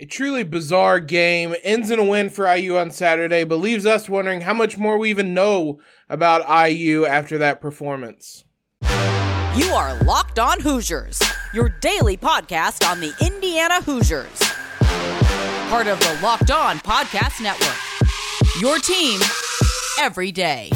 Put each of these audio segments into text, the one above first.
A truly bizarre game ends in a win for IU on Saturday, but leaves us wondering how much more we even know about IU after that performance. You are Locked On Hoosiers, your daily podcast on the Indiana Hoosiers. Part of the Locked On Podcast Network. Your team every day.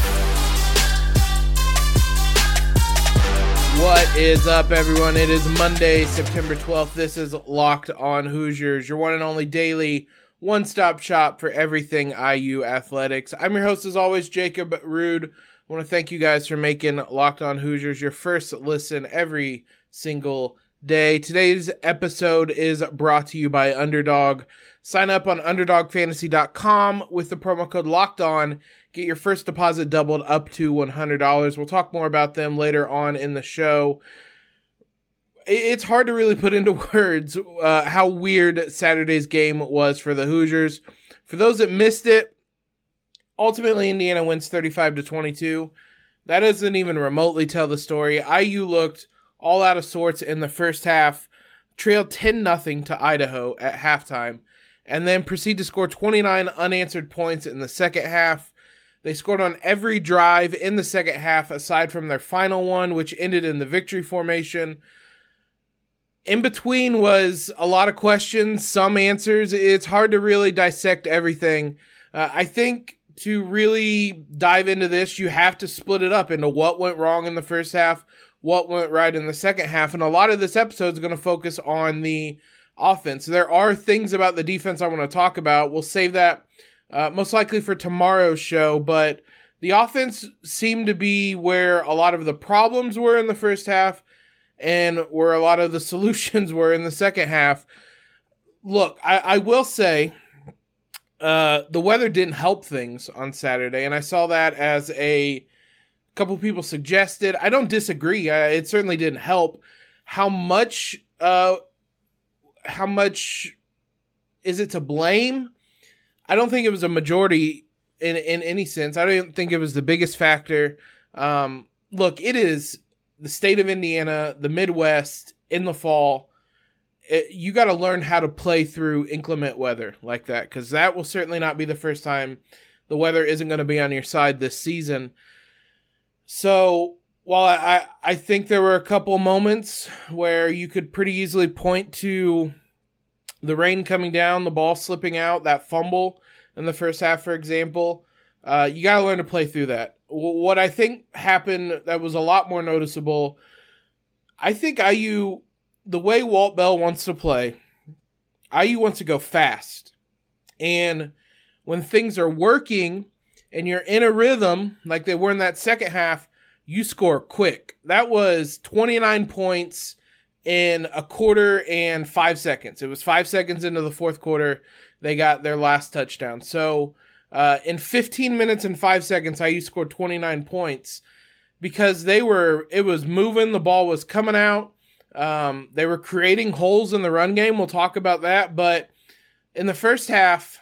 What is up, everyone? It is Monday, September 12th. This is Locked On Hoosiers, your one and only daily one stop shop for everything IU athletics. I'm your host, as always, Jacob Rude. I want to thank you guys for making Locked On Hoosiers your first listen every single day. Today's episode is brought to you by Underdog. Sign up on UnderdogFantasy.com with the promo code Locked On Get your first deposit doubled up to $100. We'll talk more about them later on in the show. It's hard to really put into words uh, how weird Saturday's game was for the Hoosiers. For those that missed it, ultimately Indiana wins 35 to 22. That doesn't even remotely tell the story. IU looked all out of sorts in the first half, trailed 10 0 to Idaho at halftime, and then proceed to score 29 unanswered points in the second half. They scored on every drive in the second half, aside from their final one, which ended in the victory formation. In between was a lot of questions, some answers. It's hard to really dissect everything. Uh, I think to really dive into this, you have to split it up into what went wrong in the first half, what went right in the second half. And a lot of this episode is going to focus on the offense. There are things about the defense I want to talk about. We'll save that uh, most likely for tomorrow's show. But the offense seemed to be where a lot of the problems were in the first half and where a lot of the solutions were in the second half. Look, I, I will say uh, the weather didn't help things on Saturday, and I saw that as a couple people suggested. I don't disagree. It certainly didn't help. How much? Uh, how much is it to blame? I don't think it was a majority in in any sense. I don't think it was the biggest factor. Um, look, it is the state of Indiana, the Midwest in the fall. It, you got to learn how to play through inclement weather like that because that will certainly not be the first time the weather isn't going to be on your side this season. So while I, I think there were a couple moments where you could pretty easily point to the rain coming down, the ball slipping out, that fumble in the first half, for example. Uh, you got to learn to play through that. What I think happened that was a lot more noticeable, I think IU, the way Walt Bell wants to play, IU wants to go fast. And when things are working and you're in a rhythm, like they were in that second half, you score quick. That was 29 points in a quarter and five seconds. It was five seconds into the fourth quarter. They got their last touchdown. So uh, in 15 minutes and five seconds, IU scored 29 points because they were, it was moving, the ball was coming out. Um, they were creating holes in the run game. We'll talk about that. But in the first half,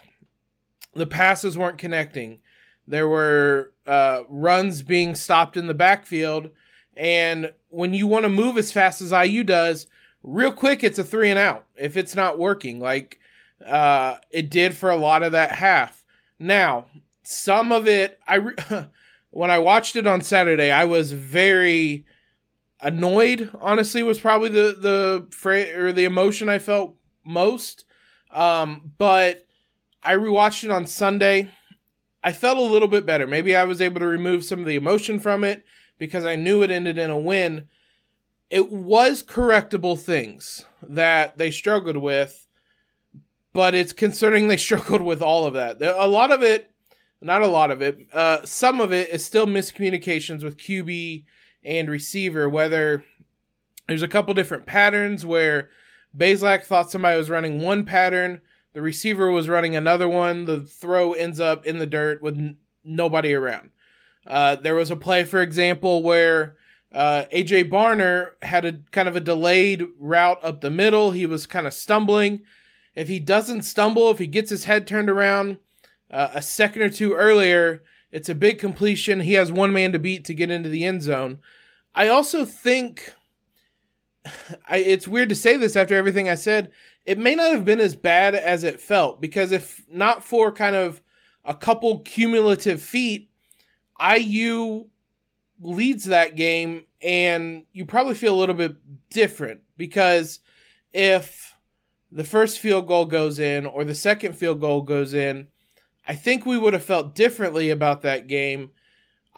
the passes weren't connecting. There were uh, runs being stopped in the backfield and when you want to move as fast as IU does, real quick, it's a three and out if it's not working, like uh, it did for a lot of that half. Now, some of it, I re- when I watched it on Saturday, I was very annoyed. Honestly, was probably the the fra- or the emotion I felt most. Um, but I rewatched it on Sunday. I felt a little bit better. Maybe I was able to remove some of the emotion from it because I knew it ended in a win. It was correctable things that they struggled with, but it's concerning they struggled with all of that. A lot of it, not a lot of it, uh, some of it is still miscommunications with QB and receiver, whether there's a couple different patterns where Bazelak thought somebody was running one pattern, the receiver was running another one, the throw ends up in the dirt with n- nobody around. Uh, there was a play, for example, where uh, AJ Barner had a kind of a delayed route up the middle. He was kind of stumbling. If he doesn't stumble, if he gets his head turned around uh, a second or two earlier, it's a big completion. He has one man to beat to get into the end zone. I also think I, it's weird to say this after everything I said. it may not have been as bad as it felt because if not for kind of a couple cumulative feet, IU leads that game and you probably feel a little bit different because if the first field goal goes in or the second field goal goes in, I think we would have felt differently about that game.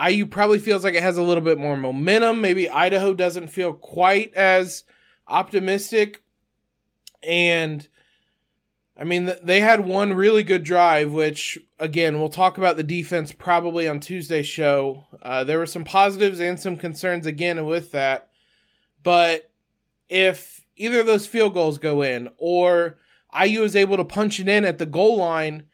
IU probably feels like it has a little bit more momentum. Maybe Idaho doesn't feel quite as optimistic. And I mean, they had one really good drive, which, again, we'll talk about the defense probably on Tuesday's show. Uh, there were some positives and some concerns again with that. But if either of those field goals go in or IU is able to punch it in at the goal line,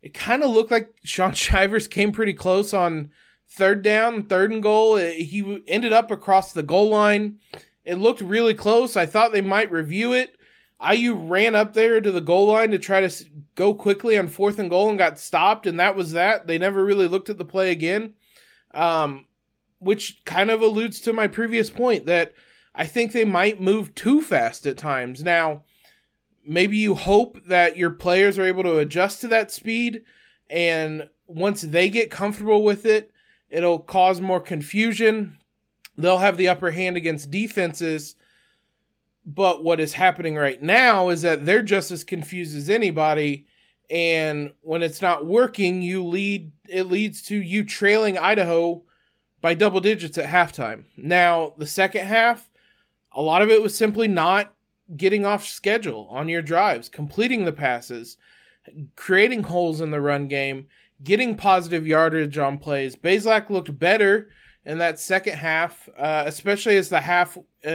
it kind of looked like Shaun Shivers came pretty close on third down, third and goal. He ended up across the goal line. It looked really close. I thought they might review it. IU ran up there to the goal line to try to go quickly on fourth and goal and got stopped, and that was that. They never really looked at the play again, um, which kind of alludes to my previous point that I think they might move too fast at times. Now, maybe you hope that your players are able to adjust to that speed, and once they get comfortable with it, it'll cause more confusion. They'll have the upper hand against defenses. But what is happening right now is that they're just as confused as anybody. And when it's not working, you lead it leads to you trailing Idaho by double digits at halftime. Now, the second half, a lot of it was simply not getting off schedule on your drives, completing the passes, creating holes in the run game, getting positive yardage on plays. Bazelak looked better in that second half, uh, especially as the half uh,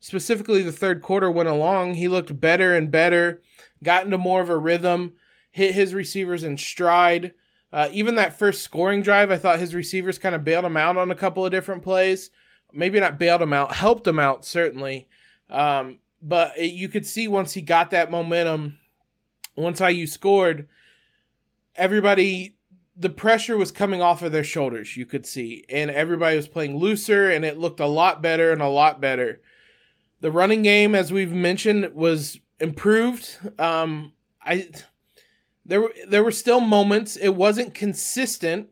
specifically the third quarter went along. He looked better and better, got into more of a rhythm, hit his receivers in stride. Uh, even that first scoring drive, I thought his receivers kind of bailed him out on a couple of different plays. Maybe not bailed him out, helped him out certainly. Um, but it, you could see once he got that momentum, once IU scored, everybody the pressure was coming off of their shoulders, you could see, and everybody was playing looser, and it looked a lot better and a lot better. The running game, as we've mentioned, was improved. Um, I there were there were still moments. It wasn't consistent,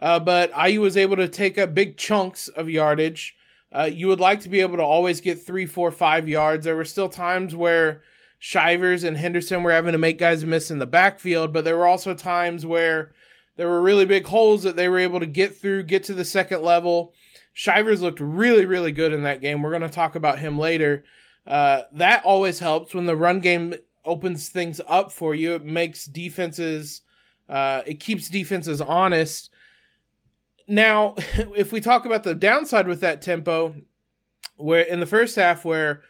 uh, but IU was able to take up big chunks of yardage. Uh, you would like to be able to always get three, four, five yards. There were still times where Shivers and Henderson were having to make guys miss in the backfield, but there were also times where there were really big holes that they were able to get through, get to the second level. Shivers looked really, really good in that game. We're going to talk about him later. Uh, that always helps when the run game opens things up for you. It makes defenses, uh, it keeps defenses honest. Now, if we talk about the downside with that tempo, where in the first half, where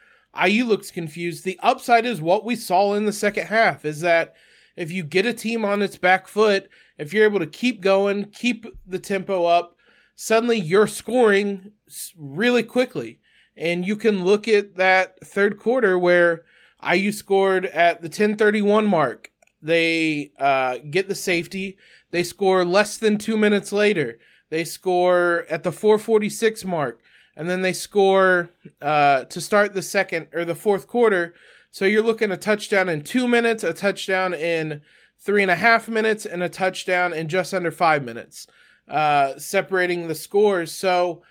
IU looks confused, the upside is what we saw in the second half is that if you get a team on its back foot, if you're able to keep going, keep the tempo up, suddenly you're scoring really quickly. And you can look at that third quarter where IU scored at the 1031 mark. They uh, get the safety. They score less than two minutes later. They score at the 446 mark. And then they score uh, to start the second or the fourth quarter. So you're looking a touchdown in two minutes, a touchdown in three and a half minutes, and a touchdown in just under five minutes, uh, separating the scores. So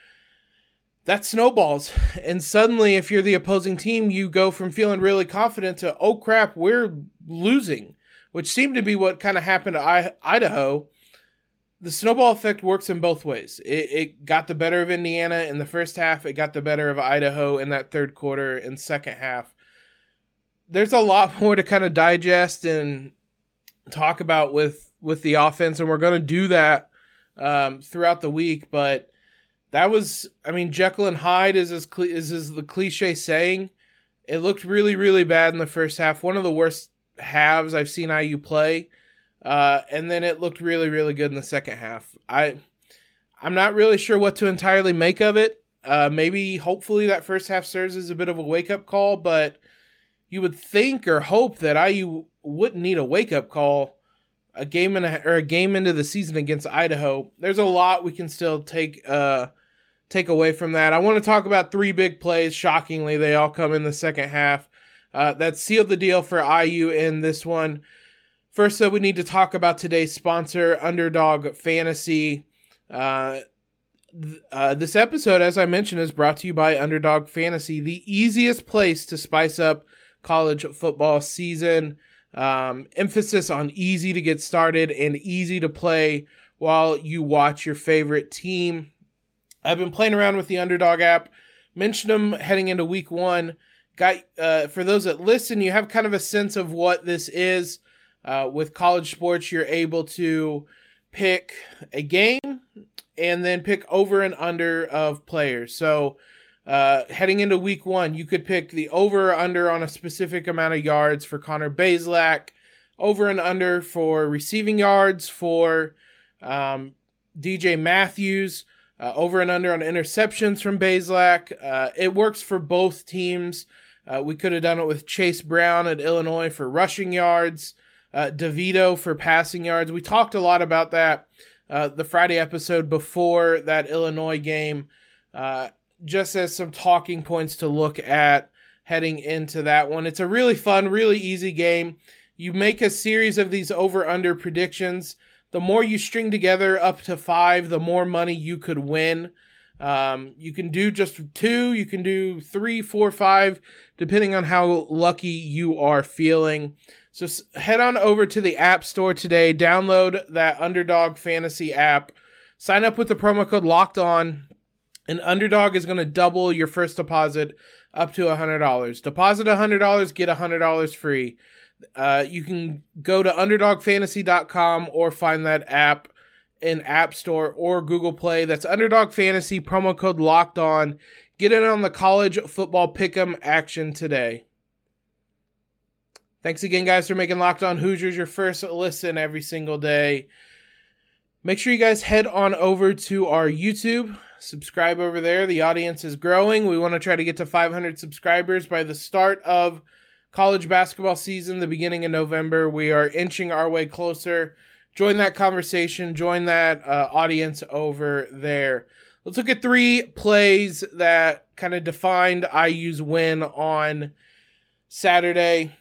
that snowballs. And suddenly, if you're the opposing team, you go from feeling really confident to, oh crap, we're losing, which seemed to be what kind of happened to I- Idaho. The snowball effect works in both ways. It, it got the better of Indiana in the first half, it got the better of Idaho in that third quarter and second half there's a lot more to kind of digest and talk about with with the offense, and we're going to do that um, throughout the week. But that was, I mean, Jekyll and Hyde is as is as the cliche saying. It looked really, really bad in the first half. One of the worst halves I've seen IU play, uh, and then it looked really, really good in the second half. I, I'm not really sure what to entirely make of it. Uh, maybe, hopefully, that first half serves as a bit of a wake up call, but you would think or hope that IU wouldn't need a wake up call a game and a, or a game into the season against Idaho. There's a lot we can still take uh take away from that. I want to talk about three big plays. Shockingly, they all come in the second half. uh, that sealed the deal for IU in this one. First, though, we need to talk about today's sponsor, Underdog Fantasy. Uh, uh, this episode, as I mentioned, is brought to you by Underdog Fantasy, the easiest place to spice up college football season. Um, emphasis on easy to get started and easy to play while you watch your favorite team. I've been playing around with the Underdog app. Mentioned them heading into week one. Got uh, for those that listen, you have kind of a sense of what this is. Uh, with college sports, you're able to pick a game and then pick over and under of players. So, uh, heading into week one, you could pick the over or under on a specific amount of yards for Connor Bazelak, over and under for receiving yards for um, DJ Matthews, uh, over and under on interceptions from Bazelak. Uh, it works for both teams. Uh, we could have done it with Chase Brown at Illinois for rushing yards, uh, DeVito for passing yards. We talked a lot about that the Friday episode before that Illinois game, just as some talking points to look at heading into that one. It's a really fun, really easy game. You make a series of these over under predictions. The more you string together up to five, the more money you could win. Um, you can do just two, you can do three, four, five, depending on how lucky you are feeling. So head on over to the App Store today, download that Underdog Fantasy app, sign up with the promo code Locked On, and Underdog is going to double your first deposit up to $100. Deposit $100, get $100 free. Uh, you can go to underdogfantasy.com or find that app in App Store or Google Play. That's Underdog Fantasy, promo code locked on. Get in on the college football pick'em action today. Thanks again, guys, for making Locked On Hoosiers your first listen every single day. Make sure you guys head on over to our YouTube. Subscribe over there. The audience is growing. We want to try to get to 500 subscribers by the start of college basketball season, the beginning of November. We are inching our way closer join that conversation, join that uh, audience over there. Let's look at three plays that kind of defined IU's win on Saturday.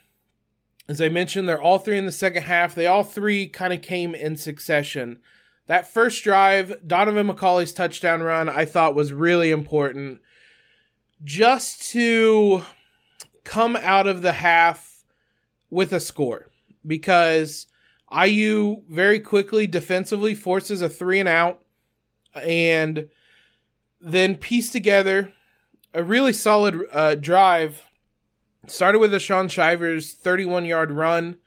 As I mentioned, they're all three in the second half. They all three kind of came in succession. That first drive, Donovan McCulley's touchdown run, I thought was really important just to come out of the half with a score because IU very quickly defensively forces a three and out and then piece together a really solid uh, drive. Started with a Shaun Shivers 31 yard run.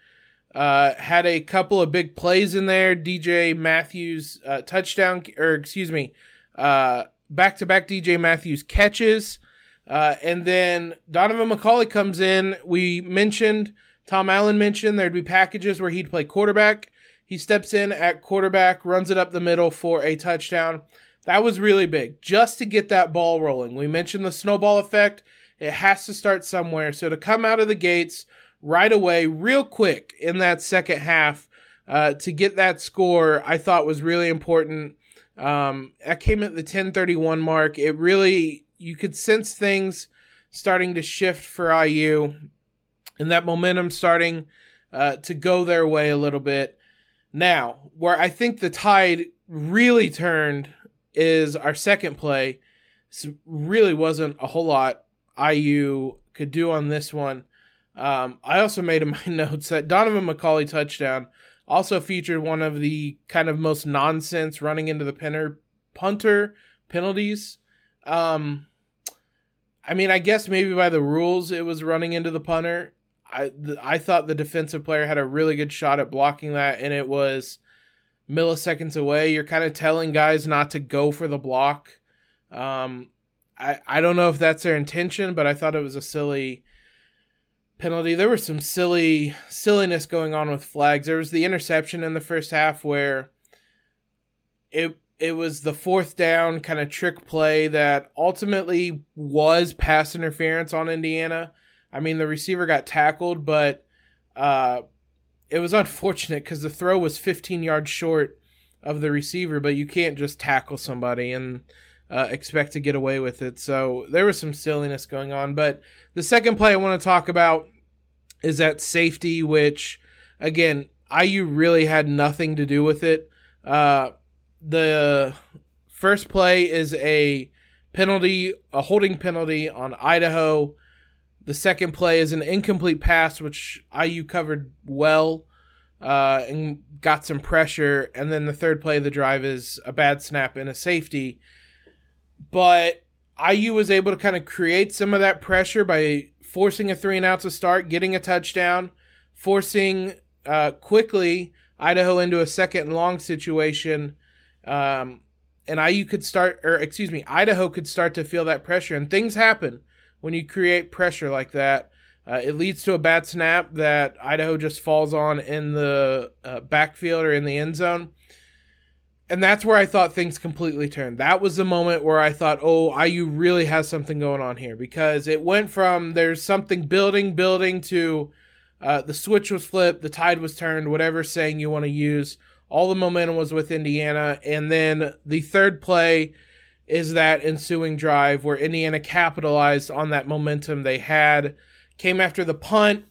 Uh, had a couple of big plays in there. DJ Matthews uh, touchdown, or excuse me, uh back to back DJ Matthews catches. Uh, and then Donovan McCulley comes in. We mentioned Tom Allen mentioned there'd be packages where he'd play quarterback. He steps in at quarterback, runs it up the middle for a touchdown. That was really big just to get that ball rolling. We mentioned the snowball effect. It has to start somewhere. So to come out of the gates right away, real quick in that second half, uh, to get that score, I thought was really important. Um, that came at the 10:31 mark. It really you could sense things starting to shift for IU and that momentum starting uh, to go their way a little bit. Now, where I think the tide really turned is our second play. This really wasn't a whole lot IU could do on this one. Um, I also made in my notes that Donovan McCulley touchdown also featured one of the kind of most nonsense running into the pinner, punter penalties. Um, I mean, I guess maybe by the rules it was running into the punter. I I thought the defensive player had a really good shot at blocking that, and it was milliseconds away. You're kind of telling guys not to go for the block. Um, I I don't know if that's their intention, but I thought it was a silly penalty. There was some silly silliness going on with flags. There was the interception in the first half where it it was the fourth down kind of trick play that ultimately was pass interference on Indiana I mean, the receiver got tackled, but uh, it was unfortunate because the throw was 15 yards short of the receiver, but you can't just tackle somebody and uh, expect to get away with it. So there was some silliness going on. But the second play I want to talk about is that safety, which again, IU really had nothing to do with it. Uh, the first play is a penalty, a holding penalty on Idaho. The second play is an incomplete pass, which IU covered well uh, and got some pressure. And then the third play of the drive is a bad snap and a safety. But IU was able to kind of create some of that pressure by forcing a three and out to start, getting a touchdown, forcing uh, quickly Idaho into a second and long situation. Um, and IU could start, or excuse me, Idaho could start to feel that pressure. And things happen when you create pressure like that. Uh, it leads to a bad snap that Idaho just falls on in the uh, backfield or in the end zone. And that's where I thought things completely turned. That was the moment where I thought, oh, IU really has something going on here because it went from there's something building, building to uh, the switch was flipped, the tide was turned, whatever saying you want to use. All the momentum was with Indiana. And then the third play is that ensuing drive where Indiana capitalized on that momentum they had, came after the punt,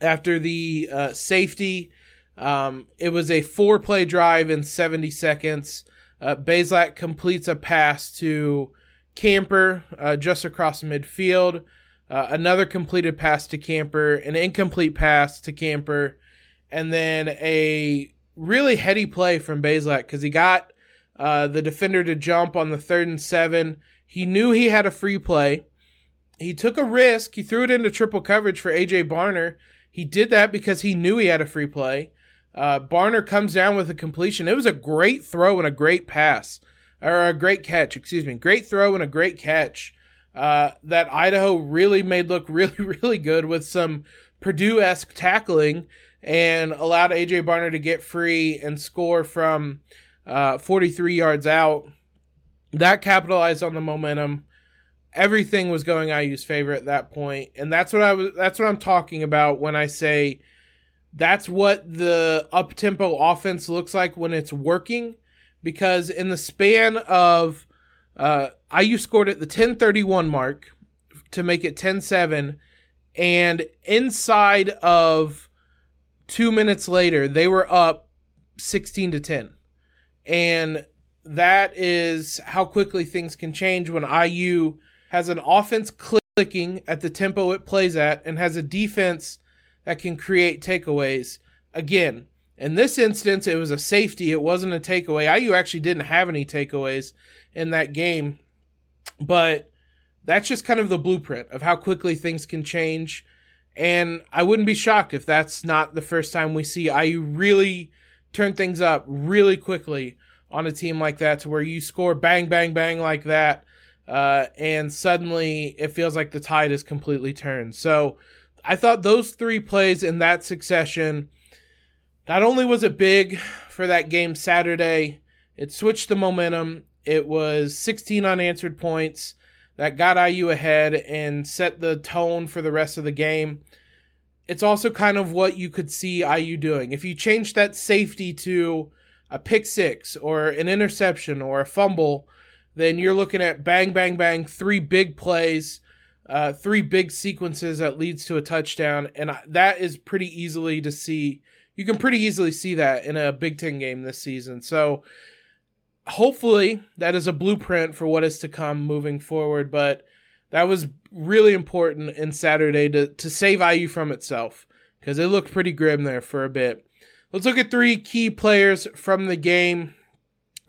after the uh, safety. Um, it was a four play drive in 70 seconds. Uh, completes a pass to Camper uh, just across midfield. Uh, another completed pass to Camper, an incomplete pass to Camper, and then a really heady play from Bazelak because he got uh, the defender to jump on the third and seven. He knew he had a free play. He took a risk. He threw it into triple coverage for AJ Barner. He did that because he knew he had a free play. Uh, Barner comes down with a completion. It was a great throw and a great pass, or a great catch, excuse me. Great throw and a great catch uh, that Idaho really made look really, really good with some Purdue esque tackling and allowed AJ Barner to get free and score from uh, 43 yards out. That capitalized on the momentum. Everything was going IU's favor at that point, and that's what I was. That's what I'm talking about when I say that's what the up tempo offense looks like when it's working. Because in the span of uh, IU scored at the 1031 mark to make it 10 7. And inside of two minutes later, they were up 16 to 10. And that is how quickly things can change when IU has an offense clicking at the tempo it plays at and has a defense that can create takeaways. Again, in this instance, it was a safety, it wasn't a takeaway. IU actually didn't have any takeaways in that game. But that's just kind of the blueprint of how quickly things can change. And I wouldn't be shocked if that's not the first time we see IU really turn things up really quickly on a team like that to where you score bang, bang, bang like that. Uh, and suddenly it feels like the tide is completely turned. So I thought those three plays in that succession, not only was it big for that game Saturday, it switched the momentum it was 16 unanswered points that got IU ahead and set the tone for the rest of the game. It's also kind of what you could see IU doing. If you change that safety to a pick six or an interception or a fumble, then you're looking at bang, bang, bang, three big plays, uh, three big sequences that leads to a touchdown. And that is pretty easily to see. You can pretty easily see that in a Big Ten game this season. So hopefully that is a blueprint for what is to come moving forward. But that was really important in Saturday to, to save IU from itself because it looked pretty grim there for a bit. Let's look at three key players from the game.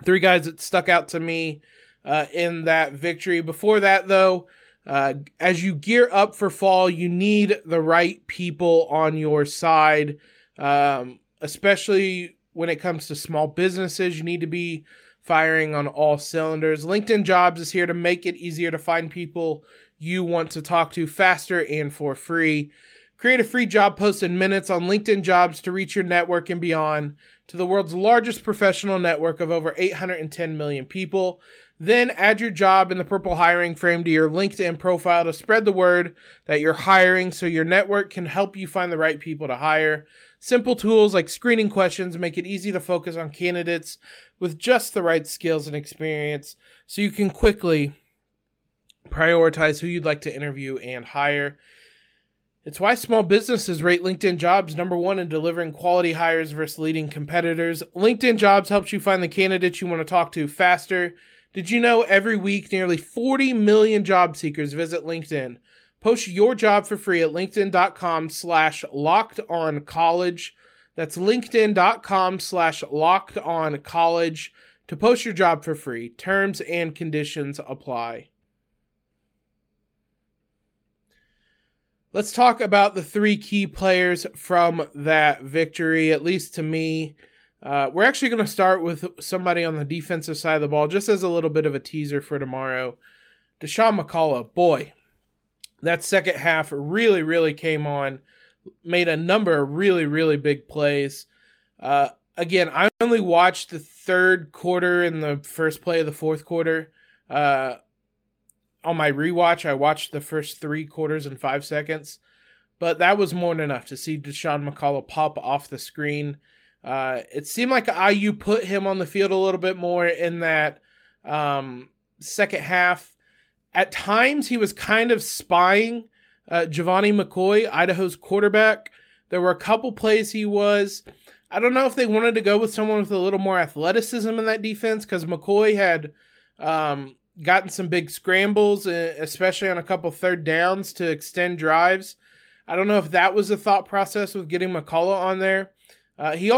Three guys that stuck out to me uh, in that victory. Before that, though, uh, as you gear up for fall, you need the right people on your side, um, especially when it comes to small businesses. You need to be firing on all cylinders. LinkedIn Jobs is here to make it easier to find people you want to talk to faster and for free. Create a free job post in minutes on LinkedIn Jobs to reach your network and beyond to the world's largest professional network of over 810 million people. Then add your job in the purple hiring frame to your LinkedIn profile to spread the word that you're hiring so your network can help you find the right people to hire. Simple tools like screening questions make it easy to focus on candidates with just the right skills and experience so you can quickly prioritize who you'd like to interview and hire. It's why small businesses rate LinkedIn jobs number one in delivering quality hires versus leading competitors. LinkedIn jobs helps you find the candidates you want to talk to faster. Did you know every week nearly 40 million job seekers visit LinkedIn? Post your job for free at linkedin.com slash locked on college. That's linkedin.com slash locked on college to post your job for free. Terms and conditions apply. Let's talk about the three key players from that victory, at least to me. Uh, we're actually going to start with somebody on the defensive side of the ball, just as a little bit of a teaser for tomorrow. Dasan McCullough, boy, that second half really, really came on, made a number of really, really big plays. Uh, again, I only watched the third quarter and the first play of the fourth quarter. Uh, on my rewatch, I watched the first three quarters in five seconds, but that was more than enough to see Dasan McCullough pop off the screen. Uh, it seemed like IU put him on the field a little bit more in that um, second half. At times, he was kind of spying uh, Gevani McCoy, Idaho's quarterback. There were a couple plays he was. I don't know if they wanted to go with someone with a little more athleticism in that defense because McCoy had um, gotten some big scrambles, especially on a couple third downs to extend drives. I don't know if that was the thought process with getting McCullough on there. Uh, he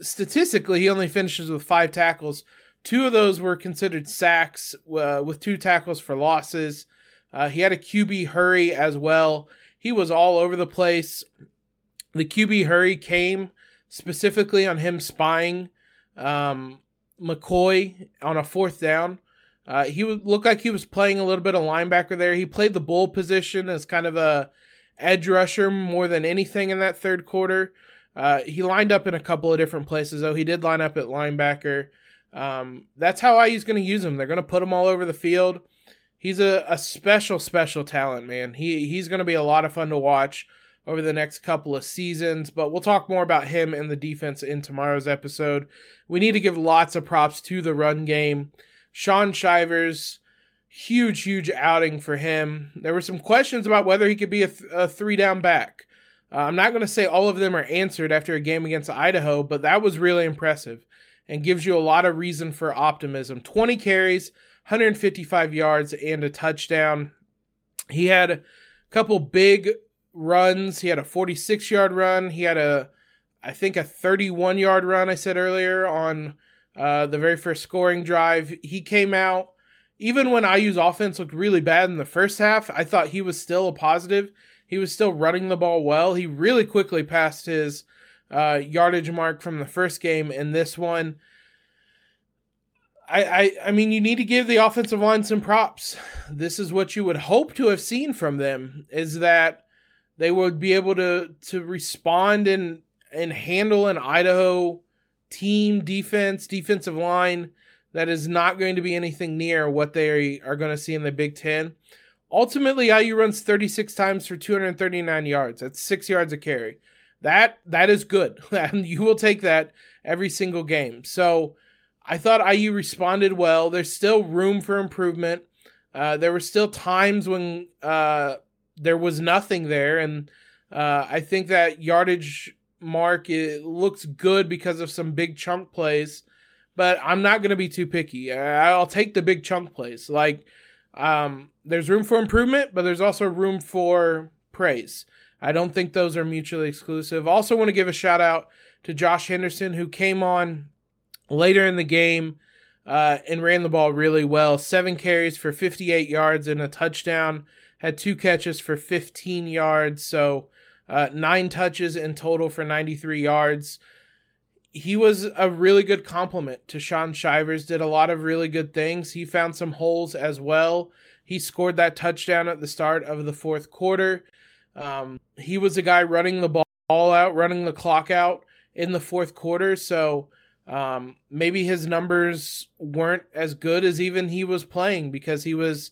statistically he only finishes with five tackles. Two of those were considered sacks, uh, with two tackles for losses. Uh, he had a QB hurry as well. He was all over the place. The QB hurry came specifically on him spying um, McCoy on a fourth down. Uh, he would look like he was playing a little bit of linebacker there. He played the bull position as kind of a edge rusher more than anything in that third quarter. Uh, he lined up in a couple of different places, though. He did line up at linebacker. Um, that's how IU's going to use him. They're going to put him all over the field. He's a, a special, special talent, man. He he's going to be a lot of fun to watch over the next couple of seasons. But we'll talk more about him and the defense in tomorrow's episode. We need to give lots of props to the run game. Shaun Shivers, huge, huge outing for him. There were some questions about whether he could be a, th- a three down back. Uh, I'm not going to say all of them are answered after a game against Idaho, but that was really impressive and gives you a lot of reason for optimism. 20 carries, 155 yards, and a touchdown. He had a couple big runs. He had a 46 yard run. He had a, I think, a 31 yard run, I said earlier, on uh, the very first scoring drive. He came out, even when IU's offense looked really bad in the first half, I thought he was still a positive. He was still running the ball well. He really quickly passed his uh, yardage mark from the first game in this one. I, I, I mean, you need to give the offensive line some props. This is what you would hope to have seen from them: is that they would be able to to respond and and handle an Idaho team defense, defensive line that is not going to be anything near what they are going to see in the Big Ten. Ultimately, IU runs 36 times for 239 yards. That's six yards a carry. That that is good, you will take that every single game. So I thought IU responded well. There's still room for improvement. Uh, there were still times when uh, there was nothing there, and uh, I think that yardage mark it looks good because of some big chunk plays. But I'm not going to be too picky. I'll take the big chunk plays. Like um, there's room for improvement, but there's also room for praise. I don't think those are mutually exclusive. Also, want to give a shout out to Josh Henderson, who came on later in the game uh, and ran the ball really well. Seven carries for 58 yards and a touchdown. Had two catches for 15 yards. So, uh, nine touches in total for 93 yards he was a really good compliment to Shaun Shivers. Did a lot of really good things. He found some holes as well. He scored that touchdown at the start of the fourth quarter. Um, he was a guy running the ball out, running the clock out in the fourth quarter. So um, maybe his numbers weren't as good as even he was playing because he was.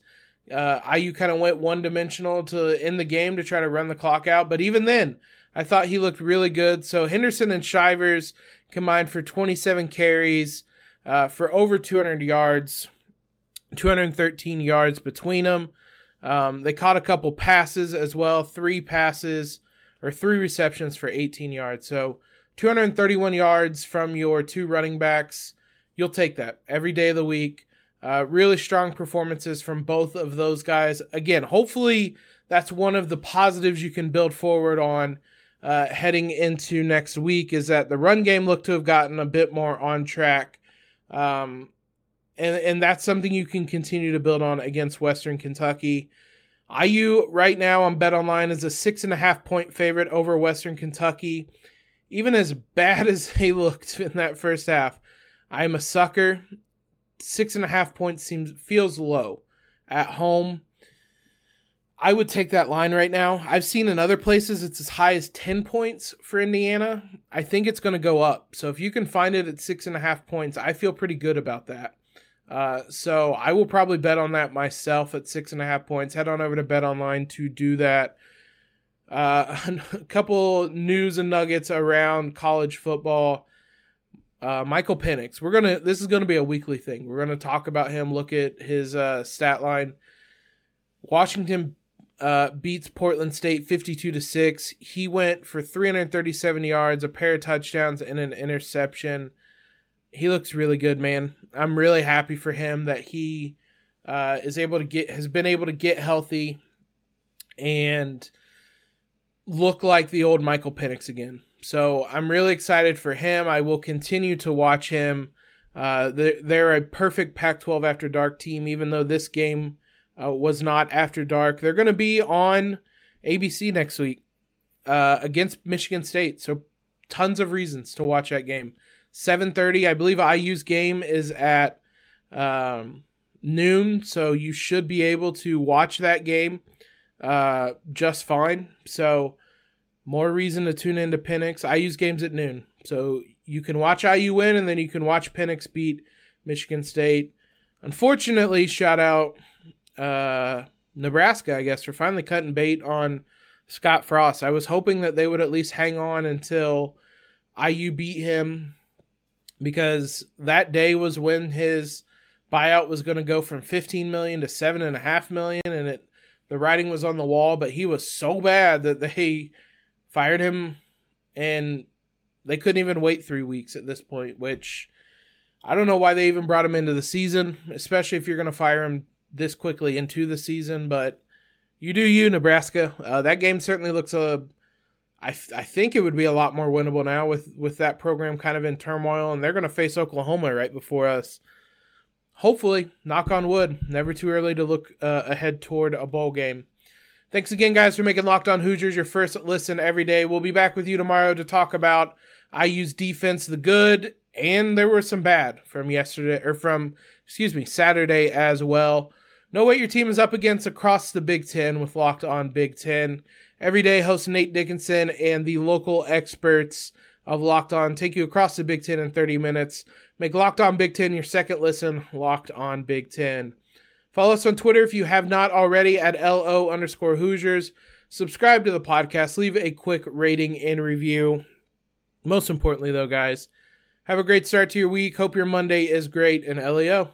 Uh, IU kind of went one dimensional to end the game to try to run the clock out, but even then, I thought he looked really good. So Henderson and Shivers combined for 27 carries uh, for over 200 yards, 213 yards between them. Um, they caught a couple passes as well, three passes or three receptions for 18 yards. So 231 yards from your two running backs. You'll take that every day of the week. Uh, really strong performances from both of those guys. Again, hopefully that's one of the positives you can build forward on uh, heading into next week is that the run game looked to have gotten a bit more on track. Um, and, and that's something you can continue to build on against Western Kentucky. IU right now on Bet Online is a six and a half point favorite over Western Kentucky. Even as bad as they looked in that first half, I'm a sucker. Six and a half points seems feels low at home. I would take that line right now. I've seen in other places it's as high as 10 points for Indiana. I think it's going to go up. So if you can find it at six and a half points, I feel pretty good about that. Uh, so I will probably bet on that myself at six and a half points. Head on over to Bet Online to do that. Uh, a couple news and nuggets around college football. Uh, Michael Penix. We're gonna. This is gonna be a weekly thing. We're gonna talk about him. Look at his uh, stat line. Washington uh, beats Portland State 52 to 6. He went for 337 yards, a pair of touchdowns, and an interception. He looks really good, man. I'm really happy for him that he uh, is able to get has been able to get healthy and look like the old Michael Penix again. So I'm really excited for him. I will continue to watch him. Uh, they're, they're a perfect Pac-12 after dark team, even though this game uh, was not after dark. They're going to be on ABC next week uh, against Michigan State. So tons of reasons to watch that game. 7:30, I believe IU's game is at um, noon, so you should be able to watch that game uh, just fine. So more reason to tune into Penix. IU's games at noon, so you can watch IU win, and then you can watch Penix beat Michigan State. Unfortunately, shout out uh, Nebraska, I guess, for finally cutting bait on Scott Frost. I was hoping that they would at least hang on until IU beat him because that day was when his buyout was going to go from 15 million to seven and a half million and it the writing was on the wall but he was so bad that they fired him and they couldn't even wait three weeks at this point which i don't know why they even brought him into the season especially if you're going to fire him this quickly into the season, but you do you, Nebraska. Uh, that game certainly looks a. I, I think it would be a lot more winnable now with with that program kind of in turmoil, and they're going to face Oklahoma right before us. Hopefully, knock on wood. Never too early to look uh, ahead toward a bowl game. Thanks again, guys, for making Locked On Hoosiers your first listen every day. We'll be back with you tomorrow to talk about IU's defense, the good, and there were some bad from yesterday or from excuse me Saturday as well. Know what your team is up against across the Big Ten with Locked On Big Ten. Every day, host Nate Dickinson and the local experts of Locked On take you across the Big Ten in 30 minutes. Make Locked On Big Ten your second listen, Locked On Big Ten. Follow us on Twitter if you have not already at LO underscore Hoosiers. Subscribe to the podcast. Leave a quick rating and review. Most importantly, though, guys, have a great start to your week. Hope your Monday is great and LEO.